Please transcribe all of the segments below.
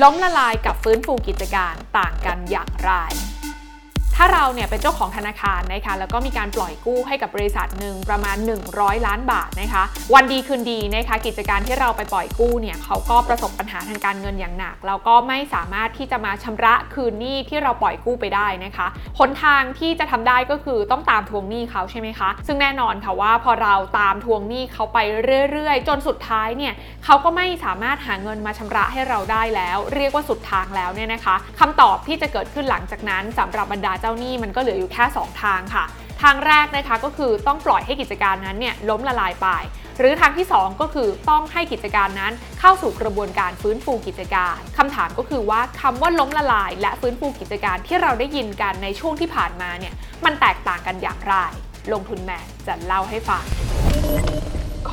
ล้มละลายกับฟื้นฟูกิจการต่างกันอย่างไร ถ้าเราเนี่ยเป็นเจ้าของธนาคารนะคะแล้วก็มีการปล่อยกู้ให้กับบริษัทหนึ่งประมาณ 100 ล้านบาทนะคะวันดีคืนดีนะคะกิจการที่เราไปปล่อยกู้เนี่ยเขาก็ประสบปัญหาทางการเงินอย่างหนักแล้วก็ไม่สามารถที่จะมาชำระคืนหนี้ที่เราปล่อยกู้ไปได้นะคะหนทางที่จะทำได้ก็คือต้องตามทวงหนี้เขาใช่ไหมคะ ซึ่งแน่นอนค่ะว่าพอเราตามทวงหนี้เขาไปเรื่อยๆ จนสุดท้ายเนี่ยเขาก็ไม่สามารถหาเงินมาชำระให้เราได้แล้ว เรียกว่าสุดทางแล้วเนี่ยนะคะคำตอบที่จะเกิดขึ้นหลังจากนั้นสำหรับบรรดาเจ้าหนี้มันก็เหลืออยู่แค่ 2 ทางค่ะ ทางแรกนะคะก็คือต้องปล่อยให้กิจการนั้นเนี่ยล้มละลายไป หรือทางที่ 2 ก็คือต้องให้กิจการนั้นเข้าสู่กระบวนการฟื้นฟูกิจการคำถามก็คือว่าคำว่าล้มละลาย และฟื้นฟูกิจการที่เราได้ยินกันในช่วงที่ผ่านมาเนี่ยมันแตกต่างกันอย่างไร ลงทุนแมนจะเล่าให้ฟัง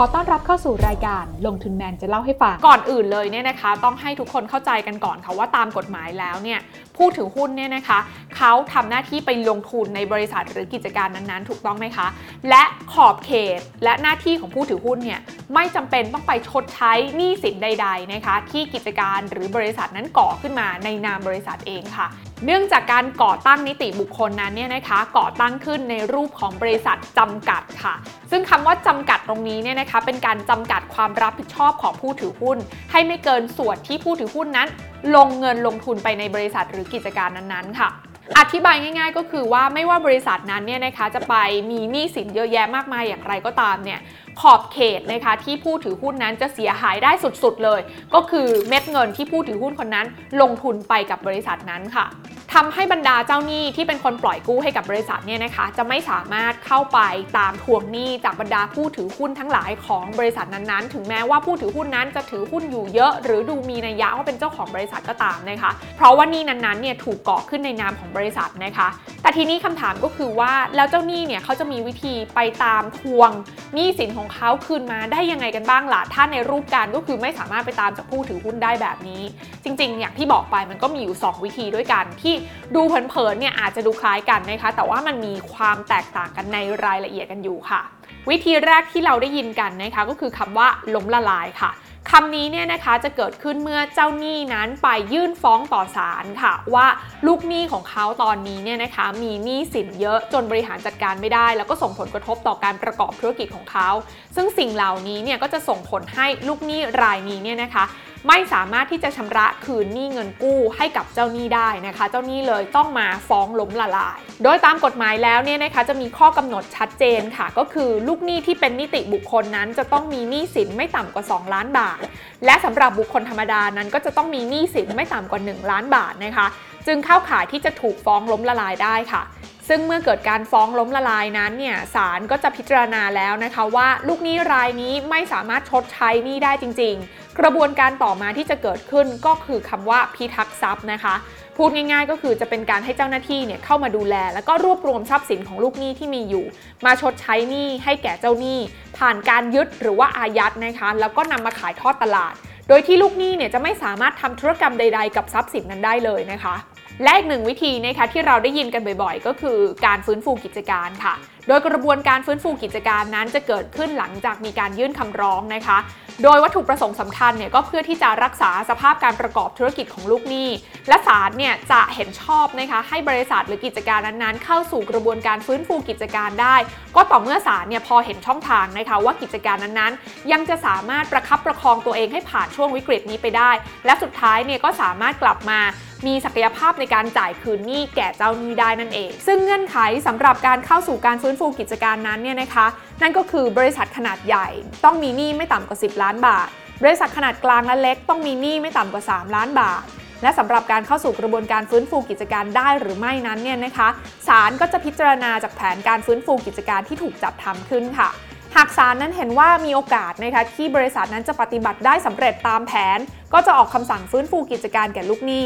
ขอต้อนรับเข้าสู่รายการลงทุนแมนจะเล่าให้ฟัง ก่อนอื่นเลยเนี่ยนะคะ ต้องให้ทุกคนเข้าใจกันก่อนค่ะว่าตามกฎหมายแล้วเนี่ยผู้ถือหุ้นเนี่ยนะคะเขาทำหน้าที่ไปลงทุนในบริษัทหรือกิจการนั้นๆ ถูกต้องไหมคะ และขอบเขตและหน้าที่ของผู้ถือหุ้นเนี่ยไม่จำเป็นต้องไปชดใช้หนี้สินใดๆนะคะที่กิจการหรือบริษัทนั้นก่อขึ้นมาในนามบริษัทเองค่ะ เนื่องจากการก่อตั้งนิติบุคคลนั้นเนี่ยนะคะก่อตั้งขึ้นในรูปของบริษัทจำกัดค่ะ ซึ่งคำว่าจำกัดตรงนี้เนี่ยนะคะเป็นการจำกัดความรับผิดชอบของผู้ถือหุ้น ให้ไม่เกินส่วนที่ผู้ถือหุ้นนั้น ลงเงินลงทุนไปในบริษัทหรือกิจการนั้นๆค่ะ อธิบายง่ายๆ ก็คือว่าไม่ว่าบริษัทนั้นเนี่ยนะคะจะไปมีหนี้สินเยอะแยะมากมายอย่างไรก็ตามเนี่ยขอบเขตนะคะที่ผู้ถือหุ้นนั้นจะเสียหายได้สุดๆเลย ก็คือเม็ดเงินที่ผู้ถือหุ้นคนนั้นลงทุนไปกับบริษัทนั้นค่ะ ทำให้บรรดาเจ้าหนี้ที่เป็นคนปล่อยกู้ให้กับบริษัทเนี่ยนะคะ จะไม่สามารถเข้าไปตามทวงหนี้จากบรรดาผู้ถือหุ้นทั้งหลายของบริษัทนั้นๆ ถึงแม้ว่าผู้ถือหุ้นนั้นจะถือหุ้นอยู่เยอะ หรือดูมีนัยยะว่าเป็นเจ้าของบริษัทก็ตามนะคะ เพราะว่านี้นั้นๆเนี่ยถูกก่อขึ้นในนามของบริษัทนะคะ แต่ทีนี้คำถามก็คือว่าแล้วเจ้าหนี้เนี่ยเขาจะมีวิธีไปตามทวงหนี้สินของเขาคืนมาได้ยังไงกันบ้างล่ะถ้าในรูปการก็คือไม่สามารถไปตามจากผู้ถือหุ้นได้แบบนี้ จริง ๆ อย่างที่บอกไปมันก็มีอยู่ 2 วิธีด้วยกัน ที่ดูเผินๆเนี่ยอาจจะดูคล้ายกันนะคะ แต่ว่ามันมีความแตกต่างกันในรายละเอียดกันอยู่ค่ะ วิธีแรกที่เราได้ยินกันนะคะก็คือคำว่าล้มละลายค่ะ คำนี้เนี่ยนะคะจะเกิดขึ้นเมื่อเจ้าหนี้นั้นไปยื่นฟ้องต่อศาลค่ะ ว่าลูกหนี้ของเขาตอนนี้เนี่ยนะคะมีหนี้สินเยอะจนบริหารจัดการไม่ได้ แล้วก็ส่งผลกระทบต่อการประกอบธุรกิจของเขา ซึ่งสิ่งเหล่านี้เนี่ยก็จะส่งผลให้ลูกหนี้รายนี้เนี่ยนะคะ ไม่สามารถที่จะชำระคืนหนี้เงินกู้ให้กับเจ้าหนี้ได้นะคะ เจ้าหนี้เลยต้องมาฟ้องล้มละลาย โดยตามกฎหมายแล้วเนี่ยนะคะจะมีข้อกำหนดชัดเจนค่ะ ก็คือลูกหนี้ที่เป็นนิติบุคคลนั้น จะต้องมีหนี้สินไม่ต่ำกว่า 2 ล้านบาท และสำหรับบุคคลธรรมดานั้น ก็จะต้องมีหนี้สินไม่ต่ำกว่า 1 ล้านบาทนะคะ จึงเข้าข่ายที่จะถูกฟ้องล้มละลายได้ค่ะ ซึ่งเมื่อเกิดการฟ้องล้มละลายนั้นเนี่ยศาลก็จะพิจารณาแล้วนะคะว่าลูกหนี้รายนี้ไม่สามารถชดใช้หนี้ได้จริง ๆ กระบวนการต่อมาที่จะเกิดขึ้นก็คือคำว่าพิทักษ์ทรัพย์นะคะพูดง่ายๆ ก็คือจะเป็นการให้เจ้าหน้าที่เนี่ยเข้ามาดูแล แล้วก็รวบรวมทรัพย์สินของลูกหนี้ที่มีอยู่ มาชดใช้หนี้ให้แก่เจ้าหนี้ ผ่านการยึดหรือว่าอายัดนะคะ แล้วก็นำมาขายทอดตลาด โดยที่ลูกหนี้เนี่ยจะไม่สามารถทำธุรกรรมใด ๆ กับทรัพย์สินนั้นได้เลยนะคะ และอีกหนึ่งวิธีนะคะที่เราได้ยินกันบ่อยๆ ก็คือการฟื้นฟูกิจการค่ะ โดยกระบวนการฟื้นฟูกิจการนั้นจะเกิดขึ้นหลังจากมีการยื่นคำร้องนะคะ โดยวัตถุประสงค์สำคัญเนี่ยก็เพื่อที่จะรักษาสภาพการประกอบธุรกิจของลูกหนี้ และศาลเนี่ยจะเห็นชอบนะคะให้บริษัทหรือกิจการนั้นๆ เข้าสู่กระบวนการฟื้นฟูกิจการได้ ก็ต่อเมื่อศาลเนี่ยพอเห็นช่องทางนะคะว่ากิจการนั้นๆ ยังจะสามารถประคับประคองตัวเองให้ผ่านช่วงวิกฤตนี้ไปได้ และสุดท้ายเนี่ยก็สามารถกลับมา มีศักยภาพในการจ่ายคืนหนี้แก่เจ้าหนี้ได้นั่นเอง ซึ่งเงื่อนไขสำหรับการเข้าสู่การฟื้นฟูกิจการนั้นเนี่ยนะคะ นั่นก็คือบริษัทขนาดใหญ่ต้องมีหนี้ไม่ต่ำกว่า 10 ล้านบาท บริษัทขนาดกลางและเล็กต้องมีหนี้ไม่ต่ำกว่า 3 ล้านบาทและสำหรับการเข้าสู่กระบวนการฟื้นฟูกิจการได้หรือไม่นั้นเนี่ยนะคะศาลก็จะพิจารณาจากแผนการฟื้นฟูกิจการที่ถูกจัดทำขึ้นค่ะ หากศาลนั้นเห็นว่ามีโอกาสนะคะที่บริษัทนั้นจะปฏิบัติได้สำเร็จตามแผน ก็จะออกคำสั่งฟื้นฟูกิจการแก่ลูกหนี้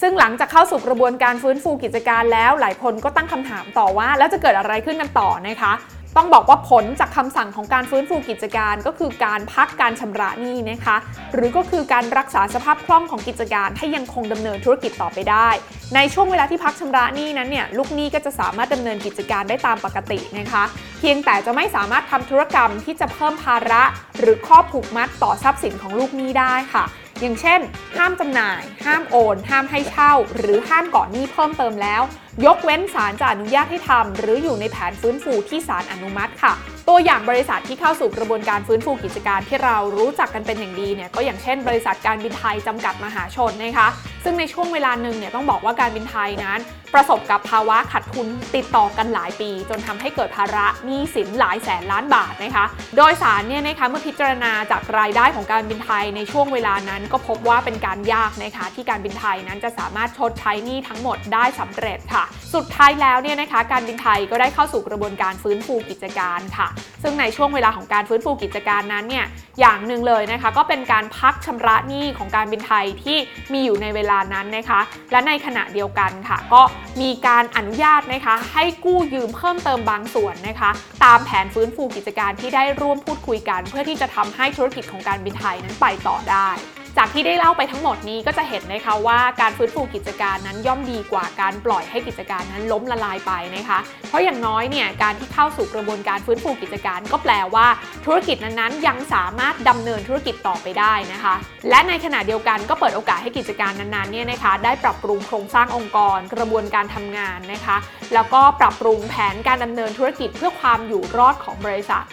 ซึ่งหลังจากเข้าสู่กระบวนการฟื้นฟูกิจการแล้ว หลายคนก็ตั้งคำถามต่อว่า แล้วจะเกิดอะไรขึ้นกันต่อนะคะ ต้องบอกว่าผลจากคำสั่งของการฟื้นฟูกิจการ ก็คือการพักการชำระหนี้นะคะ หรือก็คือการรักษาสภาพคล่องของกิจการให้ยังคงดำเนินธุรกิจต่อไปได้ ในช่วงเวลาที่พักชำระหนี้นั้นเนี่ยลูกหนี้ก็จะสามารถดำเนินกิจการได้ตามปกตินะคะ เพียงแต่จะไม่สามารถทำธุรกรรมที่จะเพิ่มภาระ หรือข้อผูกมัดต่อทรัพย์สินของลูกหนี้ได้ค่ะ อย่างเช่น ห้ามจำหน่าย ห้ามโอน ห้ามให้เช่า หรือห้ามก่อนหนี้เพิ่มเติมแล้ว ยกเว้นศาลจะอนุญาตให้ทำหรืออยู่ในแผนฟื้นฟูที่ศาลอนุมัติ ค่ะ ตัวอย่างบริษัทที่เข้าสู่กระบวนการฟื้นฟูกิจการที่เรารู้จักกันเป็นอย่างดีเนี่ยก็อย่างเช่น บริษัทการบินไทยจำกัดมหาชนนะคะ ซึ่งในช่วงเวลาหนึ่งเนี่ยต้องบอกว่าการบินไทยนั้น ประสบกับภาวะขาดทุนติดต่อกันหลายปี จนทำให้เกิดภาระหนี้สินหลายแสนล้านบาทนะคะ โดยสารเนี่ยนะคะเมื่อพิจารณาจากรายได้ของการบินไทยในช่วงเวลานั้น ก็พบว่าเป็นการยากนะคะที่การบินไทยนั้นจะสามารถชดใช้หนี้ทั้งหมดได้สำเร็จค่ะ สุดท้ายแล้วเนี่ยนะคะการบินไทยก็ได้เข้าสู่กระบวนการฟื้นฟูกิจการค่ะ ซึ่งในช่วงเวลาของการฟื้นฟูกิจการนั้นเนี่ยอย่างหนึ่งเลยนะคะ ก็เป็นการพักชำระหนี้ของการบินไทยที่มีอยู่ในเวลานั้นนะคะ และในขณะเดียวกันค่ะ ก็มีการอนุญาตนะคะ ให้กู้ยืมเพิ่มเติมบางส่วนนะคะ ตามแผนฟื้นฟูกิจการที่ได้ร่วมพูดคุยกัน เพื่อที่จะทำให้ธุรกิจของการบินไทยนั้นไปต่อได้ จากที่ได้เล่าไปทั้งหมดนี้ก็จะเห็นนะคะว่าการฟื้นฟูกิจการนั้นย่อมดีกว่าการปล่อยให้กิจการนั้นล้มละลายไปนะคะ เพราะอย่างน้อยเนี่ยการที่เข้าสู่กระบวนการฟื้นฟูกิจการ ก็แปลว่าธุรกิจนั้นๆยังสามารถดำเนินธุรกิจต่อไปได้นะคะ และในขณะเดียวกันก็เปิดโอกาสให้กิจการนั้นๆเนี่ยนะคะได้ปรับปรุงโครงสร้างองค์กร กระบวนการทำงานนะคะ แล้วก็ปรับปรุงแผนการดำเนินธุรกิจเพื่อความอยู่รอดของบริษัท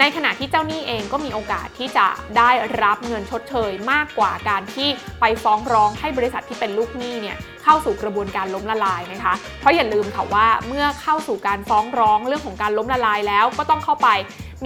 ในขณะที่เจ้าหนี้เองก็มีโอกาสที่จะได้รับเงินชดเชยมากกว่าการที่ไปฟ้องร้องให้บริษัทที่เป็นลูกหนี้เนี่ย เข้าสู่กระบวนการล้มละลายนะคะ เพราะอย่าลืมค่ะว่าเมื่อเข้าสู่การฟ้องร้องเรื่องของการล้มละลายแล้วก็ต้องเข้าไป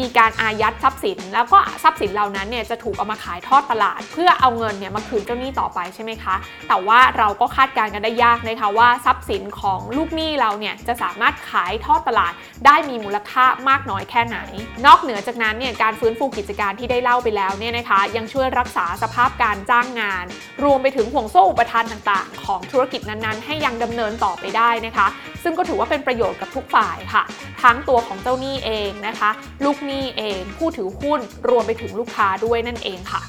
มีการอายัดทรัพย์สิน แล้วก็ทรัพย์สินเหล่านั้นเนี่ยจะถูกเอามาขายทอดตลาด เพื่อเอาเงินเนี่ยมาคืนเจ้าหนี้ต่อไปใช่ไหมคะ แต่ว่าเราก็คาดการณ์กันได้ยากนะคะว่าทรัพย์สินของลูกหนี้เราเนี่ยจะสามารถขายทอดตลาด ได้มีมูลค่ามากน้อยแค่ไหน นอกเหนือจากนั้นเนี่ยการฟื้นฟูกิจการที่ได้เล่าไปแล้วเนี่ยนะคะ ยังช่วยรักษาสภาพการจ้างงาน รวมไปถึงห่วงโซ่อุปทานต่าง ๆ ของธุรกิจนั้นๆ ให้ยังดำเนินต่อไปได้นะคะ ซึ่งก็ถือว่าเป็นประโยชน์กับทุกฝ่ายค่ะ ทั้งตัวของเจ้าหนี้เองนะคะ ลูกหนี้เอง ผู้ถือหุ้นรวมไปถึงลูกค้าด้วยนั่นเองค่ะ